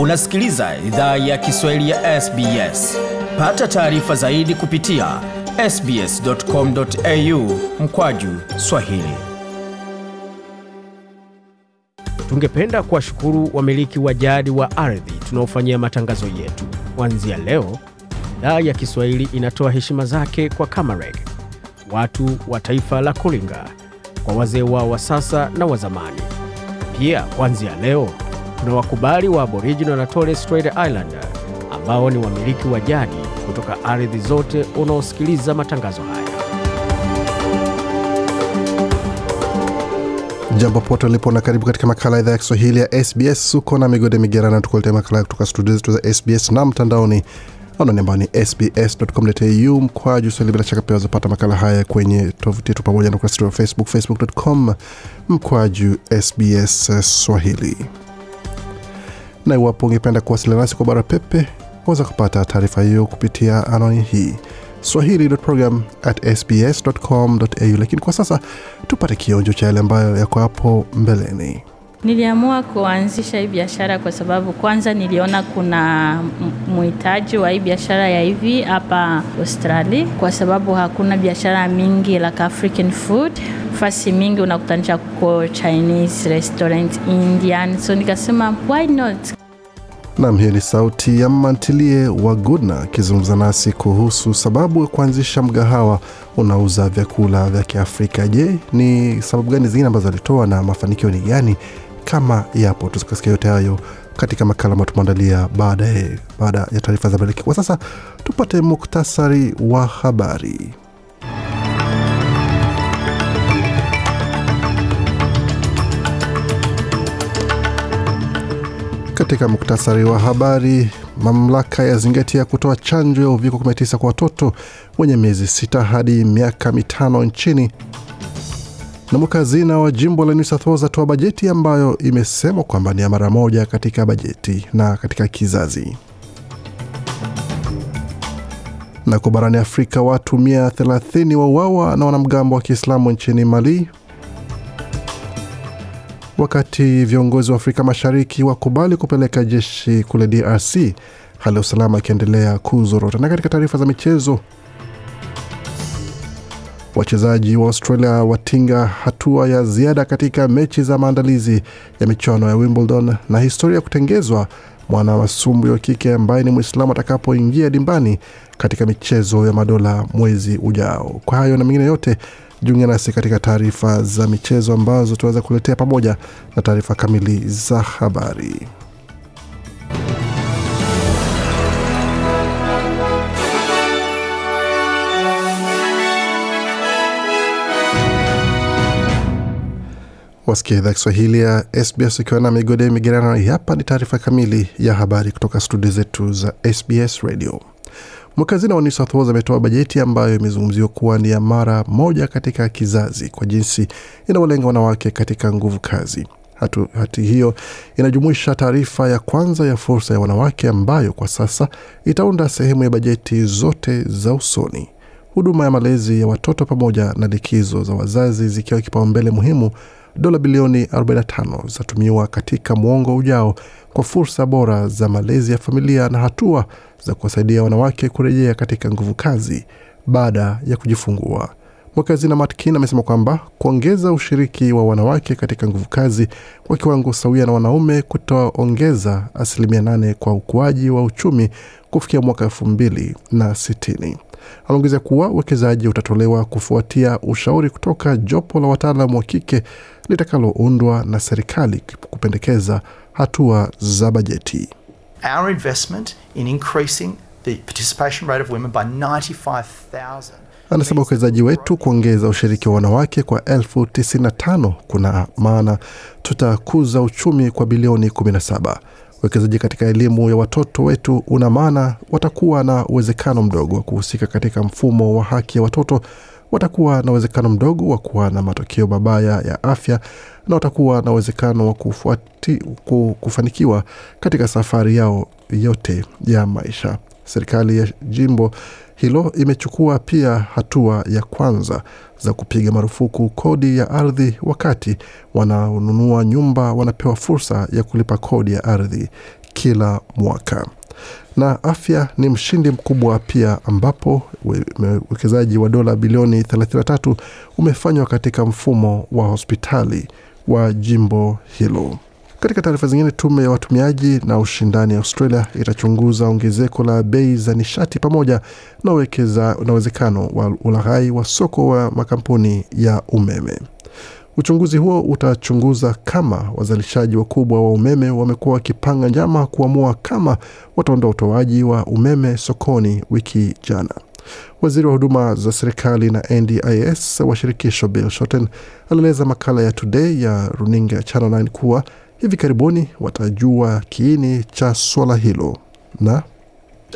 Unasikiliza idhaa ya Kiswahili ya SBS. Pata taarifa zaidi kupitia sbs.com.au mkwaju swahili. Tungependa kuwashukuru wamiliki wa jadi wa ardhi tunaofanyia matangazo yetu. Kuanzia leo, idhaa ya Kiswahili inatoa heshima zake kwa Kamareg, watu wa taifa la Kulinga, kwa wazee wao wa sasa na wa zamani. Pia kuanzia leo tuna wakubali wa Aboriginal na Torres Strait Islander ambao ni wamiliki wa jadi kutoka ardhi zote unaosikiliza matangazo haya. Jambo pote ulipo na karibu katika makala idhaa ya Kiswahili ya SBS. Uko na migode migerana, tukuletea makala kutoka studio zetu za SBS na mtandaoni anwani ambao ni sbs.com.au mkwaju swahili. Bila shaka pia wazapata makala haya kwenye tovuti yetu pamoja na ukurasa wa Facebook, facebook.com mkwaju SBS Swahili. Na iwapo ungependa kuwasiliana nasi kwa barua pepe, waweza kupata taarifa hiyo kupitia anwani hii swahili.program@sbs.com.au. Lakini kwa sasa tupate kionjo cha yale ambayo yako hapo mbeleni. Niliamua kuanzisha hii biashara kwa sababu kwanza niliona kuna muhitaji wa hii biashara ya hivi hapa Australia, kwa sababu hakuna biashara mingi like African food. Fasi mingi unakutanisha kwa Chinese restaurant, Indian, so nikasema why not? Nam, hiyo ni sauti ya Mmantilie wa Gudna akizungumza nasi kuhusu sababu ya kuanzisha mgahawa unauza vyakula vya Kiafrika. Je, ni sababu gani zingine ambazo alitoa na mafanikio ni gani? Kama yapo, tusikasikia yote hayo katika makala ambayo tumeandalia baadaye, baada ya taarifa za habari. Kwa sasa tupate muktasari wa habari. Katika muktasari wa habari, mamlaka yazingatia kutoa chanjo ya uviko 19 kwa watoto wenye miezi sita hadi miaka mitano nchini, na mwakazina wa jimbo la New South Wales atoa bajeti ambayo imesemwa kwamba ni ya mara moja katika bajeti na katika kizazi. Na kwa barani Afrika, watu 130 wauawa na wanamgambo wa Kiislamu nchini Mali, wakati viongozi wa Afrika Mashariki wakubali kupeleka jeshi kule DRC, hali ya usalama ikiendelea kuzorota. Na katika taarifa za michezo, wachezaji wa Australia watinga hatua ya ziada katika mechi za maandalizi ya michuano ya Wimbledon, na historia ya kutengezwa mwana masumbwi wa kike ambaye ni Mwislamu atakapoingia dimbani katika michezo ya madola mwezi ujao. Kwa hayo na mengine yote Jiunge nasi katika taarifa za michezo ambazo tunaweza kuletea pamoja na taarifa kamili za habari. Wasikia idhaa Kiswahili ya SBS ukiwa na migode migerano. Hapa ni taarifa kamili ya habari kutoka studio zetu za SBS Radio. Mwakazina wa New South Wales ametoa bajeti ambayo imezungumziwa kuwa ni ya mara moja katika kizazi kwa jinsi inawalenga wanawake katika nguvu kazi. Hatu, hati hiyo inajumuisha taarifa ya kwanza ya fursa ya wanawake ambayo kwa sasa itaunda sehemu ya bajeti zote za usoni, huduma ya malezi ya watoto pamoja na likizo za wazazi zikiwa kipaumbele muhimu. Dola bilioni 45 zitatumiwa katika mwongo ujao kwa fursa bora za malezi ya familia na hatua za kuwasaidia wanawake kurejea katika nguvu kazi baada ya kujifungua. Mwakazina Matkin amesema kwamba kuongeza ushiriki wa wanawake katika nguvu kazi kwa kiwango sawia na wanaume kutaongeza asilimia nane kwa ukuaji wa uchumi kufikia mwaka elfu mbili na sitini. Anaongezea kuwa uwekezaji utatolewa kufuatia ushauri kutoka jopo la wataalam wa kike litakaloundwa na serikali kupendekeza hatua za bajeti. Our investment in increasing the participation rate of women by 95,000 Anasema uwekezaji wetu kuongeza ushiriki wa wanawake kwa elfu tisini na tano kuna maana tutakuza uchumi kwa bilioni 17. Uwekezaji katika elimu ya watoto wetu una maana watakuwa na uwezekano mdogo wa kuhusika katika mfumo wa haki ya watoto, watakuwa na uwezekano mdogo wa kuwa na matokeo mabaya ya afya na watakuwa na uwezekano wa kufuati, kufanikiwa katika safari yao yote ya maisha. Serikali ya jimbo hilo imechukua pia hatua ya kwanza za kupiga marufuku kodi ya ardhi, wakati wanaonunua nyumba wanapewa fursa ya kulipa kodi ya ardhi kila mwaka na afya ni mshindi mkubwa pia ambapo uwekezaji wa dola bilioni 33 umefanywa katika mfumo wa hospitali wa jimbo hilo. Katika taarifa zingine, tume ya watumiaji na ushindani Australia itachunguza ongezeko la bei za nishati pamoja na uwezekano wa ulaghai wa soko wa makampuni ya umeme. Uchunguzi huo utachunguza kama wazalishaji wakubwa wa umeme wamekuwa wakipanga njama kuamua kama wataondoa utoaji wa umeme sokoni wiki jana. Waziri wa huduma za serikali na NDIS wa shirikisho Bill Shorten alieleza makala ya Today ya runinga ya Channel 9 kuwa hivi karibuni watajua kiini cha swala hilo. Na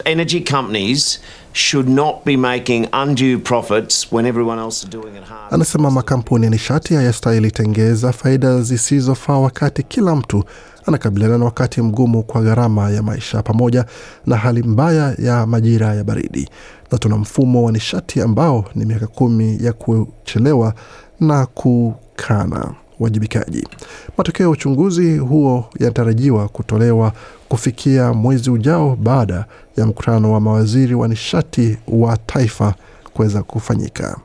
Energy companies should not be making undue profits when everyone else is doing it hard. Anasema makampuni ya nishati hayastahili tengeza faida zisizofaa wakati kila mtu anakabiliana na wakati mgumu kwa gharama ya maisha pamoja na hali mbaya ya majira ya baridi, na tuna mfumo wa nishati ambao ni miaka kumi ya kuchelewa na kukana uwajibikaji. Matokeo ya uchunguzi huo yanatarajiwa kutolewa kufikia mwezi ujao baada ya mkutano wa mawaziri wa nishati wa taifa kuweza kufanyika.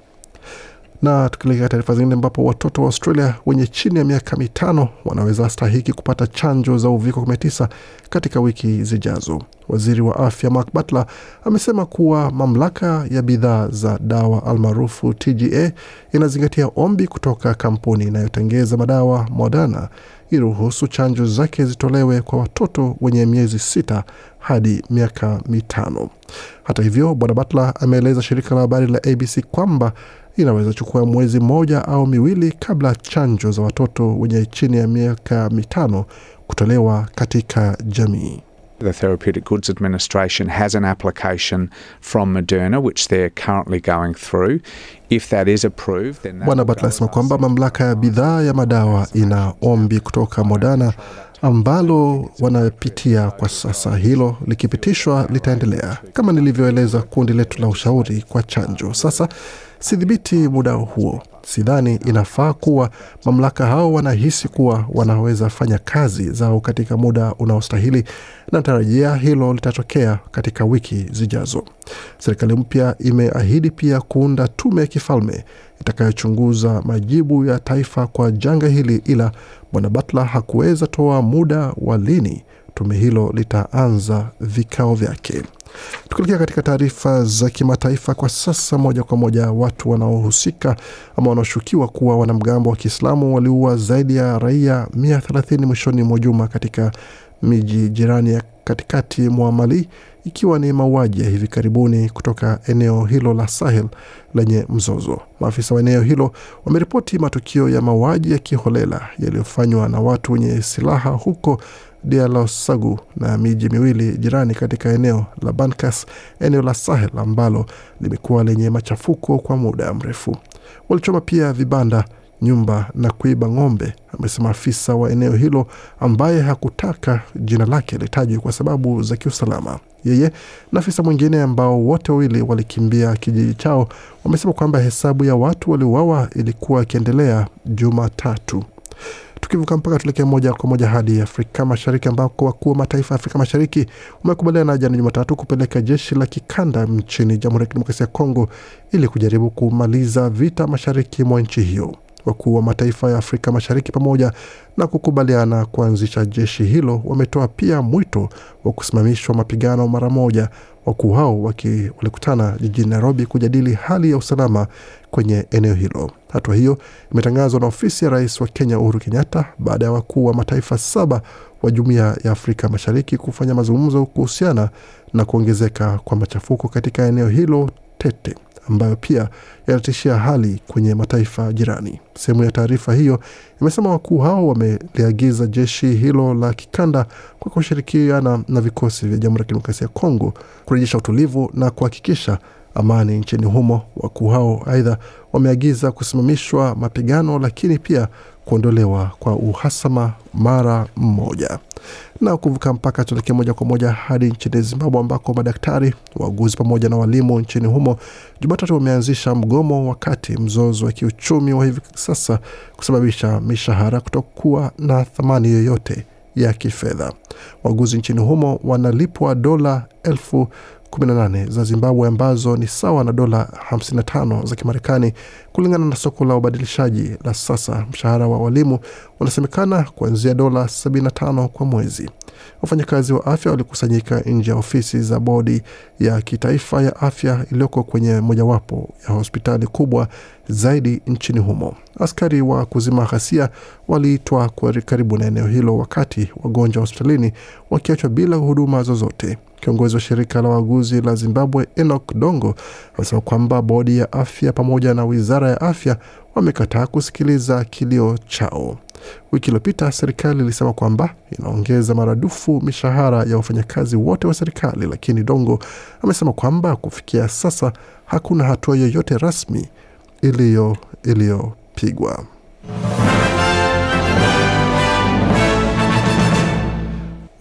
Na tukielekea taarifa zingine, ambapo watoto wa Australia wenye chini ya miaka mitano wanaweza stahiki kupata chanjo za uviko 19 katika wiki zijazo. Waziri wa afya Mark Butler amesema kuwa mamlaka ya bidhaa za dawa almaarufu TGA inazingatia ombi kutoka kampuni inayotengeza madawa Moderna iruhusu chanjo zake zitolewe kwa watoto wenye miezi sita hadi miaka mitano. Hata hivyo, bwana Butler ameeleza shirika la habari la ABC kwamba inaweza chukua mwezi mmoja au miwili kabla chanjo za watoto wenye chini ya miaka mitano kutolewa katika jamii. The Therapeutic Goods Administration has an application from Moderna which they're currently going through. If that is approved, then Bwana Butler asema kwamba mamlaka ya bidhaa ya madawa ina ombi kutoka Moderna ambalo wanapitia kwa sasa. Hilo likipitishwa litaendelea kama nilivyoeleza kundi letu la ushauri kwa chanjo. Sasa sidhibiti muda huo. Sidhani inafaa kuwa mamlaka hao wanahisi kuwa wanaweza fanya kazi zao katika muda unaostahili, na tarajia hilo litatokea katika wiki zijazo. Serikali mpya imeahidi pia kuunda tume ya kifalme itakayochunguza majibu ya taifa kwa janga hili, ila bwana Butler hakuweza toa muda wa lini tume hilo litaanza vikao vyake. Tukielekea katika taarifa za kimataifa kwa sasa, moja kwa moja, watu wanaohusika ama wanaoshukiwa kuwa wanamgambo wa Kiislamu waliua zaidi ya raia 130 mwishoni mwa juma katika miji jirani ya katikati mwa Mali, ikiwa ni mauaji ya hivi karibuni kutoka eneo hilo la Sahel lenye mzozo. Maafisa wa eneo hilo wameripoti matukio ya mauaji ya kiholela yaliyofanywa na watu wenye silaha huko Dialosagu na miji miwili jirani katika eneo la Bankas, eneo la Sahel ambalo limekuwa lenye machafuko kwa muda mrefu. Walichoma pia vibanda, nyumba na kuiba ng'ombe, amesema afisa wa eneo hilo ambaye hakutaka jina lake litajwe kwa sababu za kiusalama. Yeye na afisa mwingine ambao wote wawili walikimbia kijiji chao wamesema kwamba hesabu ya watu waliouawa ilikuwa ikiendelea Jumatatu. Tukivuka mpaka tuelekee moja kwa moja hadi Afrika Mashariki ambako wakuu wa mataifa ya Afrika Mashariki wamekubaliana jana Jumatatu kupeleka jeshi la kikanda nchini Jamhuri ya Kidemokrasia ya Kongo ili kujaribu kumaliza vita mashariki mwa nchi hiyo. Wakuu wa mataifa ya Afrika Mashariki pamoja na kukubaliana kuanzisha jeshi hilo wametoa pia mwito wa kusimamishwa mapigano mara moja. Wakuu hao walikutana jijini Nairobi kujadili hali ya usalama kwenye eneo hilo. Hatua hiyo imetangazwa na ofisi ya rais wa Kenya Uhuru Kenyatta baada ya wakuu wa mataifa saba wa Jumuiya ya Afrika Mashariki kufanya mazungumzo kuhusiana na kuongezeka kwa machafuko katika eneo hilo tete ambayo pia yanatishia hali kwenye mataifa jirani. Sehemu ya taarifa hiyo imesema wakuu hao wameliagiza jeshi hilo la kikanda kwa kushirikiana na vikosi vya Jamhuri ya Kidemokrasia ya Kongo kurejesha utulivu na kuhakikisha amani nchini humo. Wakuu hao aidha wameagiza kusimamishwa mapigano, lakini pia kuondolewa kwa uhasama mara mmoja na kuvuka mpaka tuelekee moja kwa moja hadi nchini Zimbabwe ambako madaktari, wauguzi pamoja na walimu nchini humo Jumatatu wameanzisha mgomo wakati mzozo wa kiuchumi wa hivi sasa kusababisha mishahara kutokuwa na thamani yoyote ya kifedha. Wauguzi nchini humo wanalipwa dola elfu 18 za Zimbabwe ambazo ni sawa na dola 55 za Kimarekani kulingana na soko la ubadilishaji la sasa. Mshahara wa walimu unasemekana kuanzia dola 75 kwa mwezi. Wafanyakazi wa afya walikusanyika nje ya ofisi za bodi ya kitaifa ya afya iliyoko kwenye mojawapo ya hospitali kubwa zaidi nchini humo. Askari wa kuzima ghasia waliitwa karibu na eneo hilo, wakati wagonjwa hospitalini wakiachwa bila huduma zozote. Kiongozi wa shirika la wauguzi la Zimbabwe Enoch Dongo amesema kwamba bodi ya afya pamoja na wizara ya afya wamekataa kusikiliza kilio chao. Wiki iliyopita serikali ilisema kwamba inaongeza maradufu mishahara ya wafanyakazi wote wa serikali, lakini Dongo amesema kwamba kufikia sasa hakuna hatua yoyote rasmi iliyo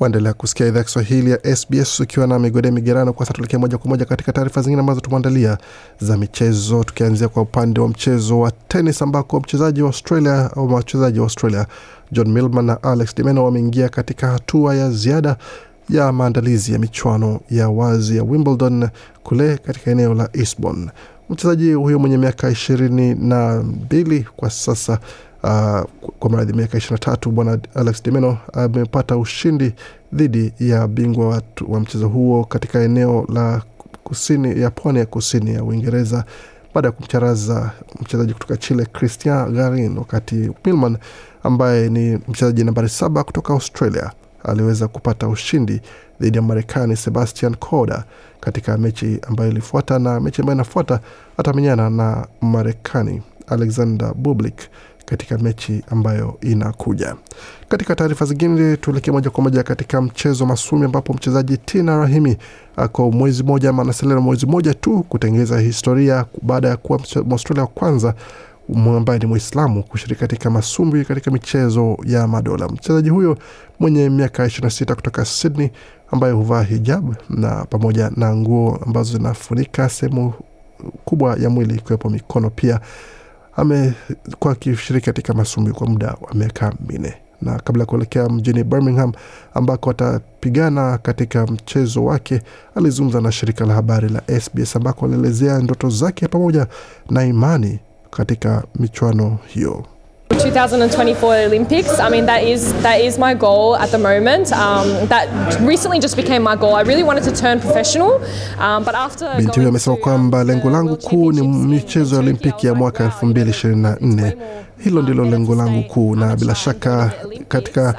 Waendelea kusikia idhaa Kiswahili ya SBS ukiwa na migode migerano. Kwa sasa tuelekea moja kwa moja katika taarifa zingine ambazo tumeandalia za michezo, tukianzia kwa upande wa mchezo wa tenis ambako mchezaji wa Australia au wachezaji wa Australia John Millman na Alex de Minaur wameingia katika hatua ya ziada ya maandalizi ya michuano ya wazi ya Wimbledon kule katika eneo la Eastbourne. Mchezaji huyo mwenye miaka ishirini na mbili kwa sasa Uh, kwa mradhi miaka ishirini na tatu bwana Alex de amepata ushindi dhidi ya bingwa wa, mchezo huo katika eneo la kusini ya pwani ya kusini ya Uingereza baada ya kumcharaza mchezaji kutoka Chile Christian Garin, wakati Milman ambaye ni mchezaji nambari saba kutoka Australia aliweza kupata ushindi dhidi ya Marekani Sebastian Korda katika mechi ambayo ilifuata, na mechi ambayo inafuata atamenyana na Marekani Alexander Bublik katika mechi ambayo inakuja. Katika taarifa zingine, tuelekee moja kwa moja katika mchezo masumi, ambapo mchezaji Tina Rahimi ako mwezi moja ama anasalia mwezi moja tu kutengeza historia baada ya kuwa Mwaustralia wa kwanza ambaye ni Mwislamu kushiriki katika masumbwi katika michezo ya madola. Mchezaji huyo mwenye miaka 26 kutoka Sydney ambaye huvaa hijab na pamoja na nguo ambazo zinafunika sehemu kubwa ya mwili ikiwepo mikono pia amekuwa akishiriki katika masumbwi kwa muda wa miaka minne na kabla ya kuelekea mjini Birmingham ambako atapigana katika mchezo wake, alizungumza na shirika la habari la SBS ambako alielezea ndoto zake pamoja na imani katika michuano hiyo. 2024 Olympics. I mean, that is that is my goal at the moment. Um, that recently just became my goal. I really wanted to turn professional, um, but after binti huyo amesema kwamba lengo langu kuu ni michezo ya Olimpiki ya mwaka 2024. Hilo ndilo lengo langu kuu, na bila shaka katika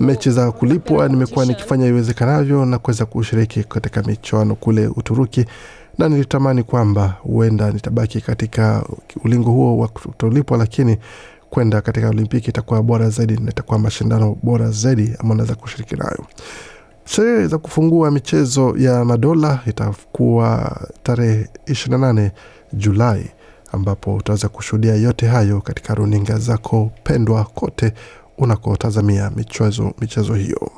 mechi za kulipwa nimekuwa nikifanya iwezekanavyo na kuweza kushiriki katika michuano kule Uturuki na nilitamani kwamba huenda nitabaki katika ulingo huo wa kutolipwa, lakini kwenda katika Olimpiki itakuwa bora zaidi na itakuwa mashindano bora zaidi ama naweza kushiriki nayo. Sherehe za kufungua michezo ya madola itakuwa tarehe 28 Julai, ambapo utaweza kushuhudia yote hayo katika runinga zako pendwa kote unakotazamia michezo, michezo hiyo.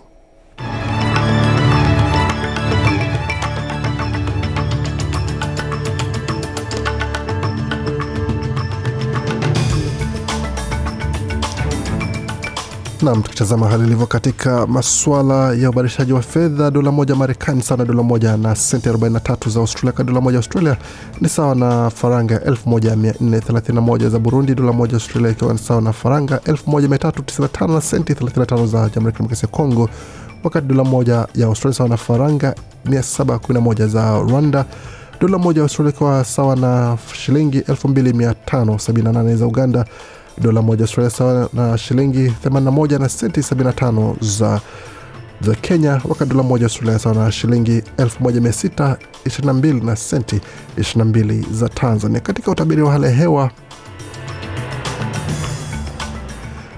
Nam, tukitazama hali ilivyo katika masuala ya ubadilishaji wa fedha, dola moja Marekani sawa na dola moja na senti 43 za Australia. Kwa dola moja Australia ni sawa na faranga 1431 za Burundi. Dola moja Australia ikiwa ni sawa na faranga 1395 na senti 35 za Jamhuri ya Kidemokrasia ya wakati dola moja ya Australia sawa na faranga 711 za Rwanda. Dola moja ya Australia ikiwa sawa na shilingi 2578 za Uganda dola moja Australia sawa na shilingi 81 na senti 75 za za Kenya, wakati dola moja Australia sawa na shilingi 1622 na senti 22 za Tanzania. Katika utabiri wa hali ya hewa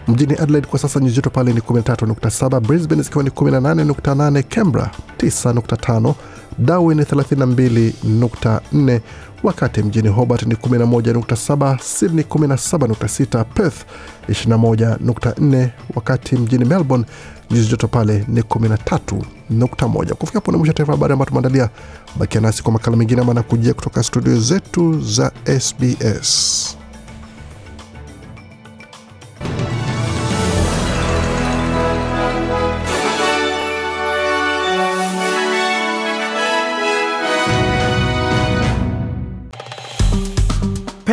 mjini Adelaide kwa sasa nyuzi joto pale ni 13.7, Brisbane zikiwa ni 18.8, Canberra 9.5, Darwin 32.4 wakati mjini Hobart ni 11.7, Sydney 17.6, Perth 21.4, wakati mjini Melbourne nyuzi joto pale ni 13.1. Kufikia hapo ni mwisho taarifa habari ambayo tumeandalia. Bakia nasi kwa makala mengine ama nakujia kutoka studio zetu za SBS.